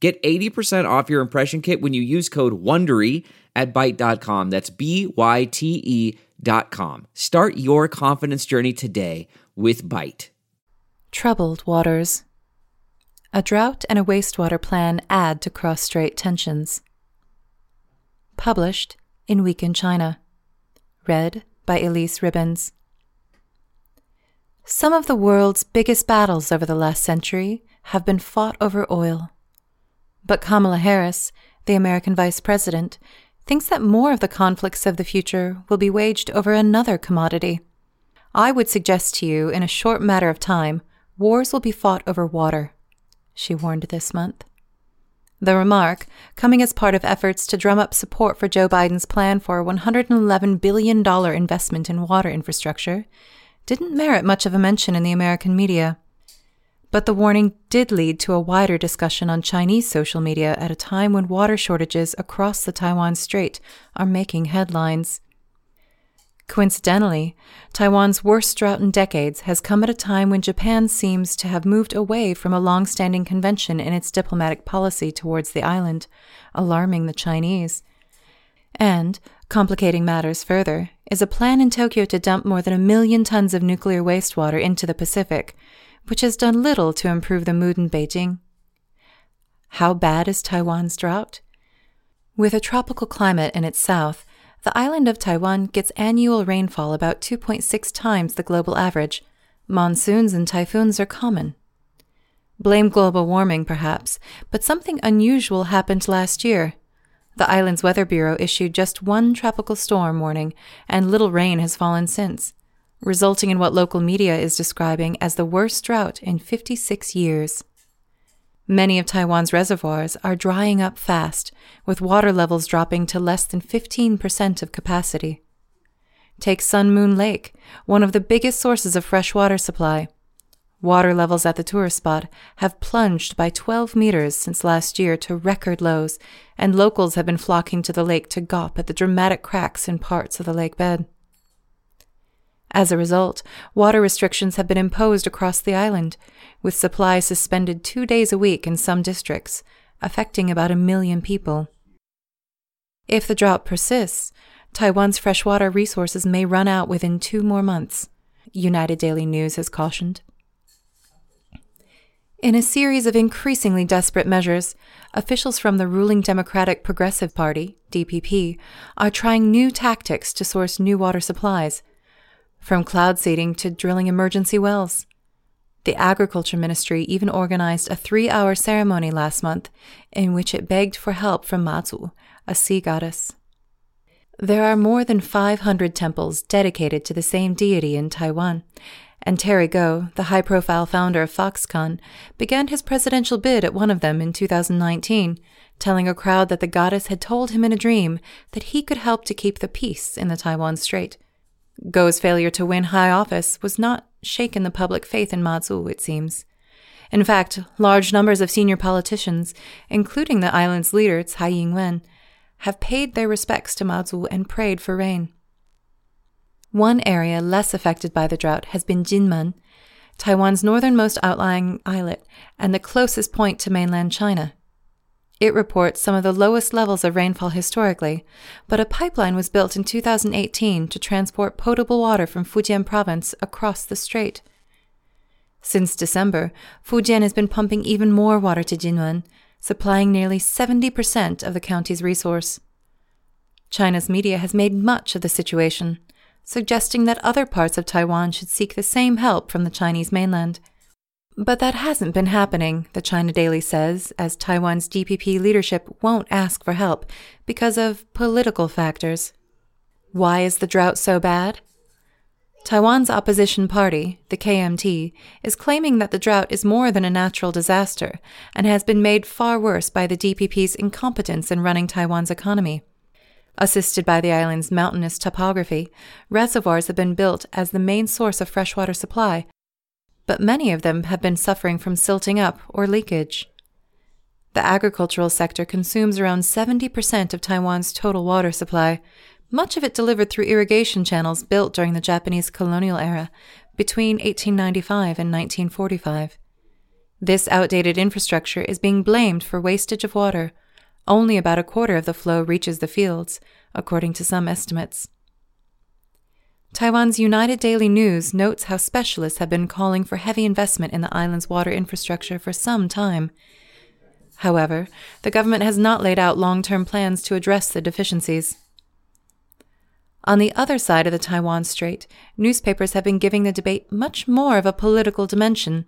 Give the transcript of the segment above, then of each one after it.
Get 80% off your impression kit when you use code WONDERY at Byte.com. That's B-Y-T-E dot com. Start your confidence journey today with Byte. Troubled waters. A drought and a wastewater plan add to cross-strait tensions. Published in Week in China. Read by Elise Ribbons. Some of the world's biggest battles over the last century have been fought over oil. But Kamala Harris, the American vice president, thinks that more of the conflicts of the future will be waged over another commodity. I would suggest to you, in a short matter of time, wars will be fought over water, she warned this month. The remark, coming as part of efforts to drum up support for Joe Biden's plan for a $111 billion investment in water infrastructure, didn't merit much of a mention in the American media. But the warning did lead to a wider discussion on Chinese social media at a time when water shortages across the Taiwan Strait are making headlines. Coincidentally, Taiwan's worst drought in decades has come at a time when Japan seems to have moved away from a long standing convention in its diplomatic policy towards the island, alarming the Chinese. And, complicating matters further, is a plan in Tokyo to dump more than a million tons of nuclear wastewater into the Pacific, which has done little to improve the mood in Beijing. How bad is Taiwan's drought? With a tropical climate in its south, the island of Taiwan gets annual rainfall about 2.6 times the global average. Monsoons and typhoons are common. Blame global warming, perhaps, but something unusual happened last year. The island's Weather Bureau issued just one tropical storm warning, and little rain has fallen since resulting in what local media is describing as the worst drought in 56 years. Many of Taiwan's reservoirs are drying up fast, with water levels dropping to less than 15% of capacity. Take Sun Moon Lake, one of the biggest sources of fresh water supply. Water levels at the tourist spot have plunged by 12 meters since last year to record lows, and locals have been flocking to the lake to gawp at the dramatic cracks in parts of the lake bed. As a result, water restrictions have been imposed across the island, with supply suspended two days a week in some districts, affecting about a million people. If the drought persists, Taiwan's freshwater resources may run out within two more months, United Daily News has cautioned. In a series of increasingly desperate measures, officials from the ruling Democratic Progressive Party, DPP, are trying new tactics to source new water supplies from cloud seeding to drilling emergency wells. The Agriculture Ministry even organized a three hour ceremony last month in which it begged for help from Mazu, a sea goddess. There are more than 500 temples dedicated to the same deity in Taiwan, and Terry Gou, the high profile founder of Foxconn, began his presidential bid at one of them in 2019, telling a crowd that the goddess had told him in a dream that he could help to keep the peace in the Taiwan Strait. Gou's failure to win high office was not shaken the public faith in Mazu, it seems. In fact, large numbers of senior politicians, including the island's leader Tsai Ing-wen, have paid their respects to Mazu and prayed for rain. One area less affected by the drought has been Jinmen, Taiwan's northernmost outlying islet and the closest point to mainland China. It reports some of the lowest levels of rainfall historically, but a pipeline was built in 2018 to transport potable water from Fujian province across the strait. Since December, Fujian has been pumping even more water to Jinmen, supplying nearly 70% of the county's resource. China's media has made much of the situation, suggesting that other parts of Taiwan should seek the same help from the Chinese mainland. But that hasn't been happening, the China Daily says, as Taiwan's DPP leadership won't ask for help because of political factors. Why is the drought so bad? Taiwan's opposition party, the KMT, is claiming that the drought is more than a natural disaster and has been made far worse by the DPP's incompetence in running Taiwan's economy. Assisted by the island's mountainous topography, reservoirs have been built as the main source of freshwater supply, but many of them have been suffering from silting up or leakage. The agricultural sector consumes around 70% of Taiwan's total water supply, much of it delivered through irrigation channels built during the Japanese colonial era between 1895 and 1945. This outdated infrastructure is being blamed for wastage of water. Only about a quarter of the flow reaches the fields, according to some estimates. Taiwan's United Daily News notes how specialists have been calling for heavy investment in the island's water infrastructure for some time. However, the government has not laid out long term plans to address the deficiencies. On the other side of the Taiwan Strait, newspapers have been giving the debate much more of a political dimension.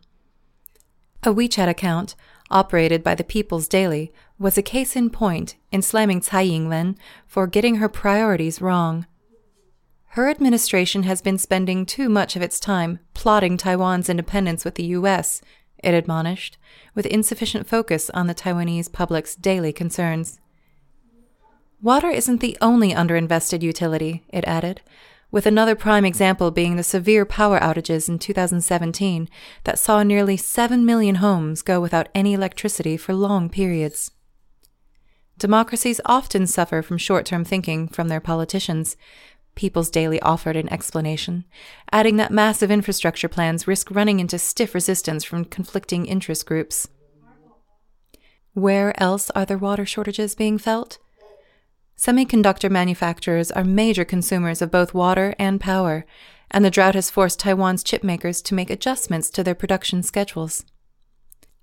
A WeChat account, operated by the People's Daily, was a case in point in slamming Tsai Ing-wen for getting her priorities wrong. Her administration has been spending too much of its time plotting Taiwan's independence with the U.S., it admonished, with insufficient focus on the Taiwanese public's daily concerns. Water isn't the only underinvested utility, it added, with another prime example being the severe power outages in 2017 that saw nearly 7 million homes go without any electricity for long periods. Democracies often suffer from short term thinking from their politicians. People's Daily offered an explanation, adding that massive infrastructure plans risk running into stiff resistance from conflicting interest groups. Where else are there water shortages being felt? Semiconductor manufacturers are major consumers of both water and power, and the drought has forced Taiwan's chipmakers to make adjustments to their production schedules.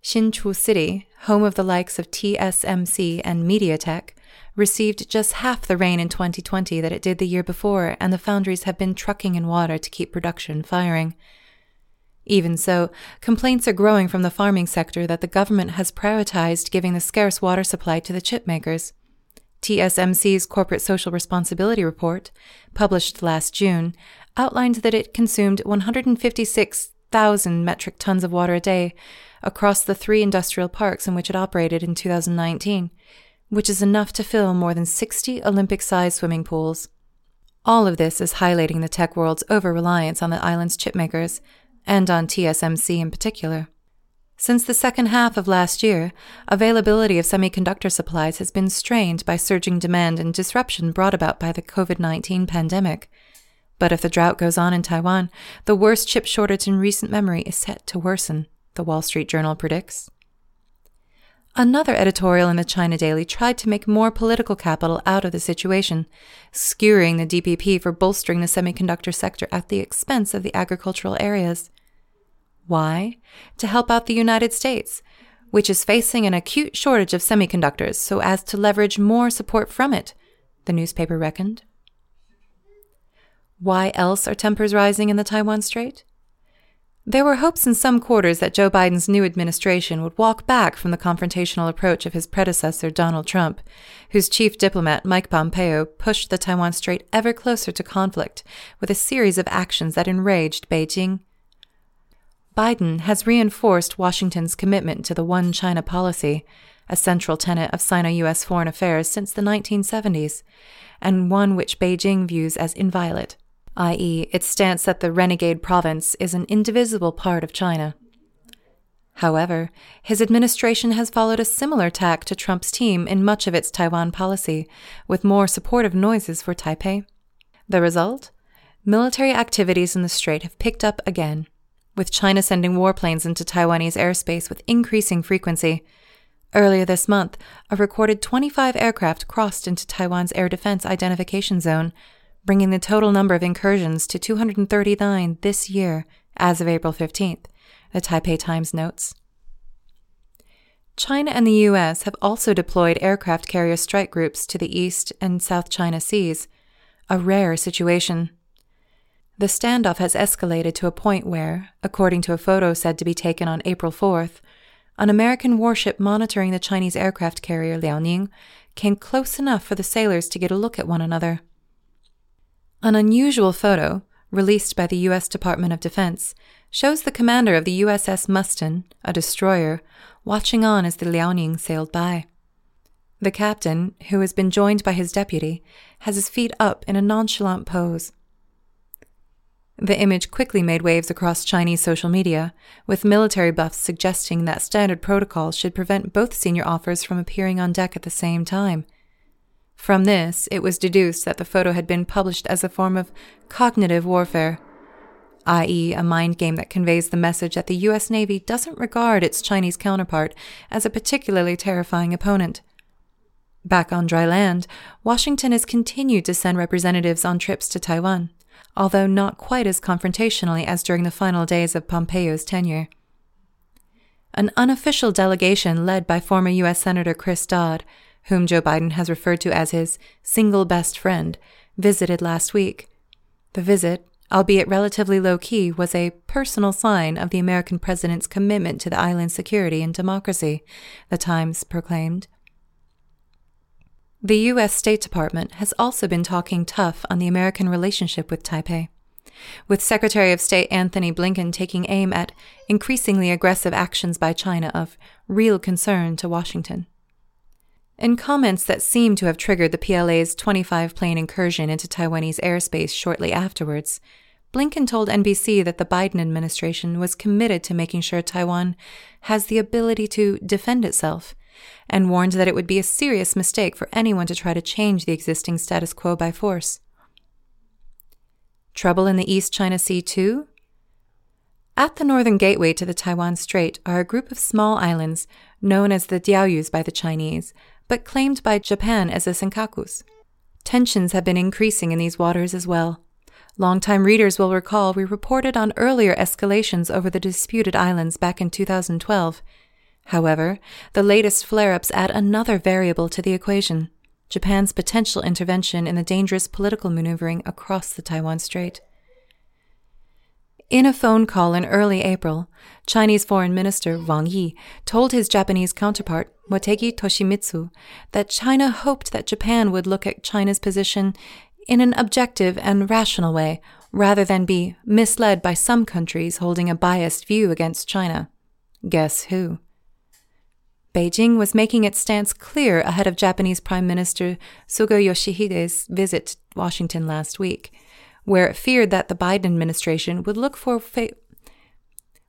Hsinchu City, home of the likes of TSMC and MediaTek, received just half the rain in 2020 that it did the year before, and the foundries have been trucking in water to keep production firing. Even so, complaints are growing from the farming sector that the government has prioritized giving the scarce water supply to the chipmakers. TSMC's Corporate Social Responsibility Report, published last June, outlined that it consumed 156,000 metric tons of water a day across the three industrial parks in which it operated in 2019, which is enough to fill more than 60 Olympic sized swimming pools. All of this is highlighting the tech world's over reliance on the island's chipmakers, and on TSMC in particular. Since the second half of last year, availability of semiconductor supplies has been strained by surging demand and disruption brought about by the COVID 19 pandemic. But if the drought goes on in Taiwan, the worst chip shortage in recent memory is set to worsen, the Wall Street Journal predicts. Another editorial in the China Daily tried to make more political capital out of the situation, skewering the DPP for bolstering the semiconductor sector at the expense of the agricultural areas. Why? To help out the United States, which is facing an acute shortage of semiconductors so as to leverage more support from it, the newspaper reckoned. Why else are tempers rising in the Taiwan Strait? There were hopes in some quarters that Joe Biden's new administration would walk back from the confrontational approach of his predecessor, Donald Trump, whose chief diplomat, Mike Pompeo, pushed the Taiwan Strait ever closer to conflict with a series of actions that enraged Beijing. Biden has reinforced Washington's commitment to the One China policy, a central tenet of Sino US foreign affairs since the 1970s, and one which Beijing views as inviolate, i.e., its stance that the renegade province is an indivisible part of China. However, his administration has followed a similar tack to Trump's team in much of its Taiwan policy, with more supportive noises for Taipei. The result? Military activities in the strait have picked up again with China sending warplanes into Taiwanese airspace with increasing frequency. Earlier this month, a recorded 25 aircraft crossed into Taiwan's air defense identification zone, bringing the total number of incursions to 239 this year as of April 15th, the Taipei Times notes. China and the U.S. have also deployed aircraft carrier strike groups to the East and South China Seas, a rare situation. The standoff has escalated to a point where, according to a photo said to be taken on April 4th, an American warship monitoring the Chinese aircraft carrier Liaoning came close enough for the sailors to get a look at one another. An unusual photo, released by the U.S. Department of Defense, shows the commander of the USS Mustin, a destroyer, watching on as the Liaoning sailed by. The captain, who has been joined by his deputy, has his feet up in a nonchalant pose. The image quickly made waves across Chinese social media, with military buffs suggesting that standard protocols should prevent both senior officers from appearing on deck at the same time. From this, it was deduced that the photo had been published as a form of cognitive warfare, i.e., a mind game that conveys the message that the U.S. Navy doesn't regard its Chinese counterpart as a particularly terrifying opponent. Back on dry land, Washington has continued to send representatives on trips to Taiwan, although not quite as confrontationally as during the final days of Pompeo's tenure. An unofficial delegation led by former U.S. Senator Chris Dodd, whom Joe Biden has referred to as his single best friend, visited last week. The visit, albeit relatively low key, was a personal sign of the American president's commitment to the island's security and democracy, the Times proclaimed. The U.S. State Department has also been talking tough on the American relationship with Taipei, with Secretary of State Antony Blinken taking aim at increasingly aggressive actions by China of real concern to Washington. In comments that seem to have triggered the PLA's 25 plane incursion into Taiwanese airspace shortly afterwards, Blinken told NBC that the Biden administration was committed to making sure Taiwan has the ability to defend itself and warned that it would be a serious mistake for anyone to try to change the existing status quo by force. Trouble in the East China Sea, too? At the northern gateway to the Taiwan Strait are a group of small islands known as the Diaoyus by the Chinese, but claimed by Japan as the Senkakus. Tensions have been increasing in these waters as well. Longtime readers will recall we reported on earlier escalations over the disputed islands back in 2012 However, the latest flare ups add another variable to the equation Japan's potential intervention in the dangerous political maneuvering across the Taiwan Strait. In a phone call in early April, Chinese Foreign Minister Wang Yi told his Japanese counterpart, Motegi Toshimitsu, that China hoped that Japan would look at China's position in an objective and rational way, rather than be misled by some countries holding a biased view against China. Guess who? Beijing was making its stance clear ahead of Japanese Prime Minister Suga Yoshihide's visit to Washington last week, where it feared that the Biden administration would look for fa-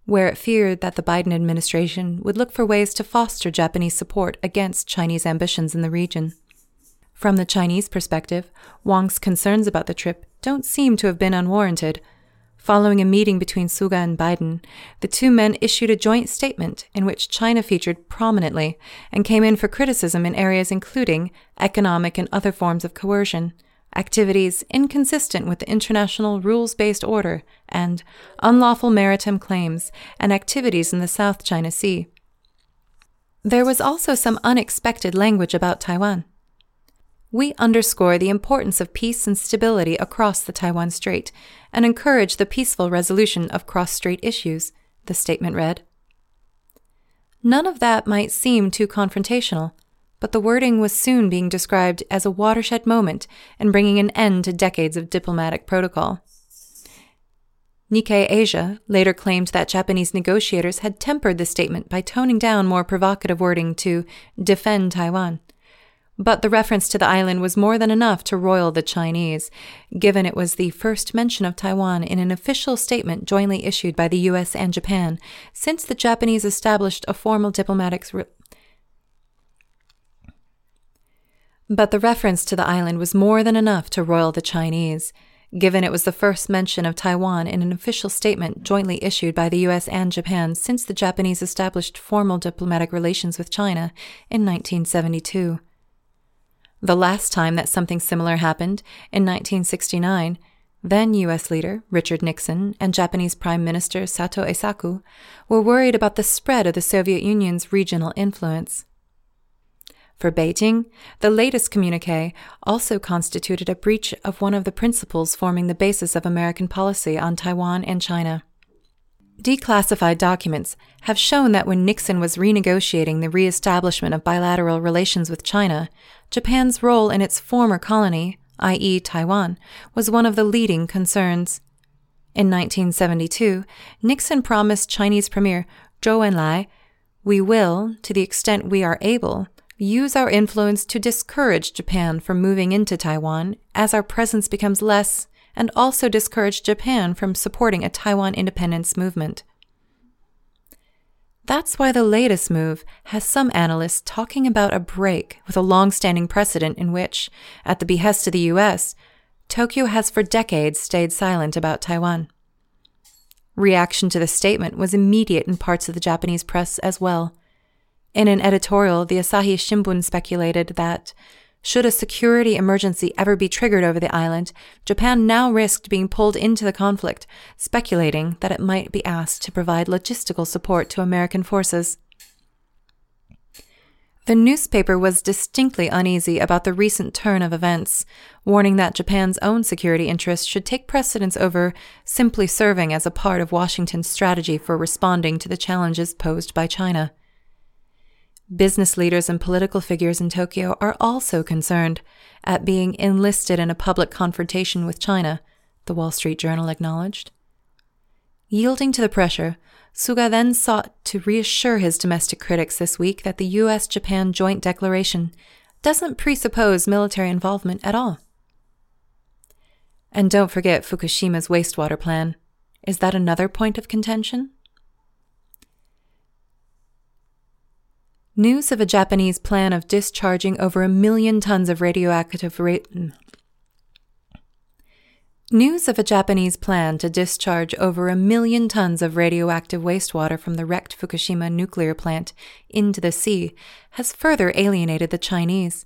where it feared that the Biden administration would look for ways to foster Japanese support against Chinese ambitions in the region. From the Chinese perspective, Wang's concerns about the trip don't seem to have been unwarranted. Following a meeting between Suga and Biden, the two men issued a joint statement in which China featured prominently and came in for criticism in areas including economic and other forms of coercion, activities inconsistent with the international rules based order, and unlawful maritime claims and activities in the South China Sea. There was also some unexpected language about Taiwan. We underscore the importance of peace and stability across the Taiwan Strait and encourage the peaceful resolution of cross strait issues, the statement read. None of that might seem too confrontational, but the wording was soon being described as a watershed moment and bringing an end to decades of diplomatic protocol. Nikkei Asia later claimed that Japanese negotiators had tempered the statement by toning down more provocative wording to defend Taiwan. But the reference to the island was more than enough to roil the Chinese, given it was the first mention of Taiwan in an official statement jointly issued by the US and Japan since the Japanese established a formal diplomatic. Re- but the reference to the island was more than enough to roil the Chinese, given it was the first mention of Taiwan in an official statement jointly issued by the US and Japan since the Japanese established formal diplomatic relations with China in 1972. The last time that something similar happened, in 1969, then U.S. leader Richard Nixon and Japanese Prime Minister Sato Eisaku were worried about the spread of the Soviet Union's regional influence. For Beijing, the latest communique also constituted a breach of one of the principles forming the basis of American policy on Taiwan and China. Declassified documents have shown that when Nixon was renegotiating the reestablishment of bilateral relations with China, Japan's role in its former colony, i.e., Taiwan, was one of the leading concerns. In 1972, Nixon promised Chinese Premier Zhou Enlai, We will, to the extent we are able, use our influence to discourage Japan from moving into Taiwan as our presence becomes less, and also discourage Japan from supporting a Taiwan independence movement. That's why the latest move has some analysts talking about a break with a long standing precedent in which, at the behest of the US, Tokyo has for decades stayed silent about Taiwan. Reaction to the statement was immediate in parts of the Japanese press as well. In an editorial, the Asahi Shimbun speculated that should a security emergency ever be triggered over the island, Japan now risked being pulled into the conflict, speculating that it might be asked to provide logistical support to American forces. The newspaper was distinctly uneasy about the recent turn of events, warning that Japan's own security interests should take precedence over simply serving as a part of Washington's strategy for responding to the challenges posed by China. Business leaders and political figures in Tokyo are also concerned at being enlisted in a public confrontation with China, the Wall Street Journal acknowledged. Yielding to the pressure, Suga then sought to reassure his domestic critics this week that the US Japan Joint Declaration doesn't presuppose military involvement at all. And don't forget Fukushima's wastewater plan. Is that another point of contention? News of a Japanese plan of discharging over a million tons of radioactive ra- News of a Japanese plan to discharge over a million tons of radioactive wastewater from the wrecked Fukushima nuclear plant into the sea has further alienated the Chinese.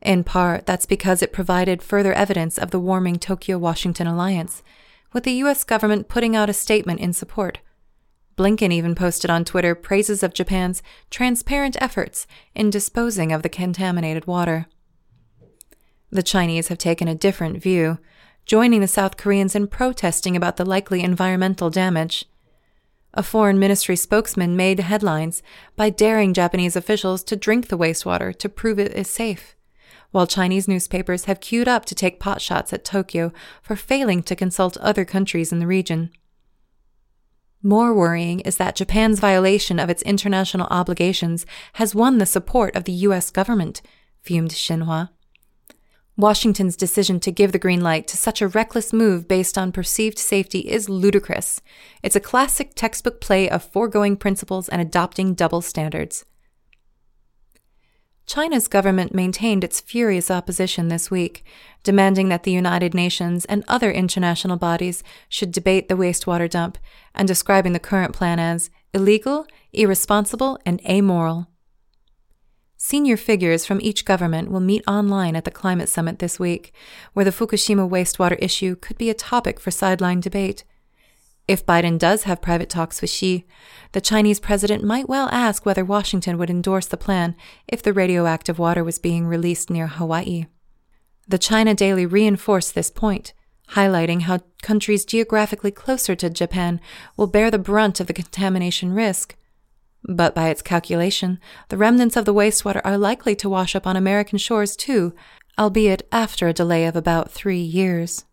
In part, that's because it provided further evidence of the warming Tokyo Washington alliance, with the U.S. government putting out a statement in support. Blinken even posted on Twitter praises of Japan's transparent efforts in disposing of the contaminated water. The Chinese have taken a different view, joining the South Koreans in protesting about the likely environmental damage. A foreign ministry spokesman made headlines by daring Japanese officials to drink the wastewater to prove it is safe, while Chinese newspapers have queued up to take potshots at Tokyo for failing to consult other countries in the region. More worrying is that Japan's violation of its international obligations has won the support of the US government, fumed Xinhua. Washington's decision to give the green light to such a reckless move based on perceived safety is ludicrous. It's a classic textbook play of foregoing principles and adopting double standards. China's government maintained its furious opposition this week, demanding that the United Nations and other international bodies should debate the wastewater dump and describing the current plan as illegal, irresponsible, and amoral. Senior figures from each government will meet online at the climate summit this week, where the Fukushima wastewater issue could be a topic for sideline debate. If Biden does have private talks with Xi, the Chinese president might well ask whether Washington would endorse the plan if the radioactive water was being released near Hawaii. The China Daily reinforced this point, highlighting how countries geographically closer to Japan will bear the brunt of the contamination risk. But by its calculation, the remnants of the wastewater are likely to wash up on American shores too, albeit after a delay of about three years.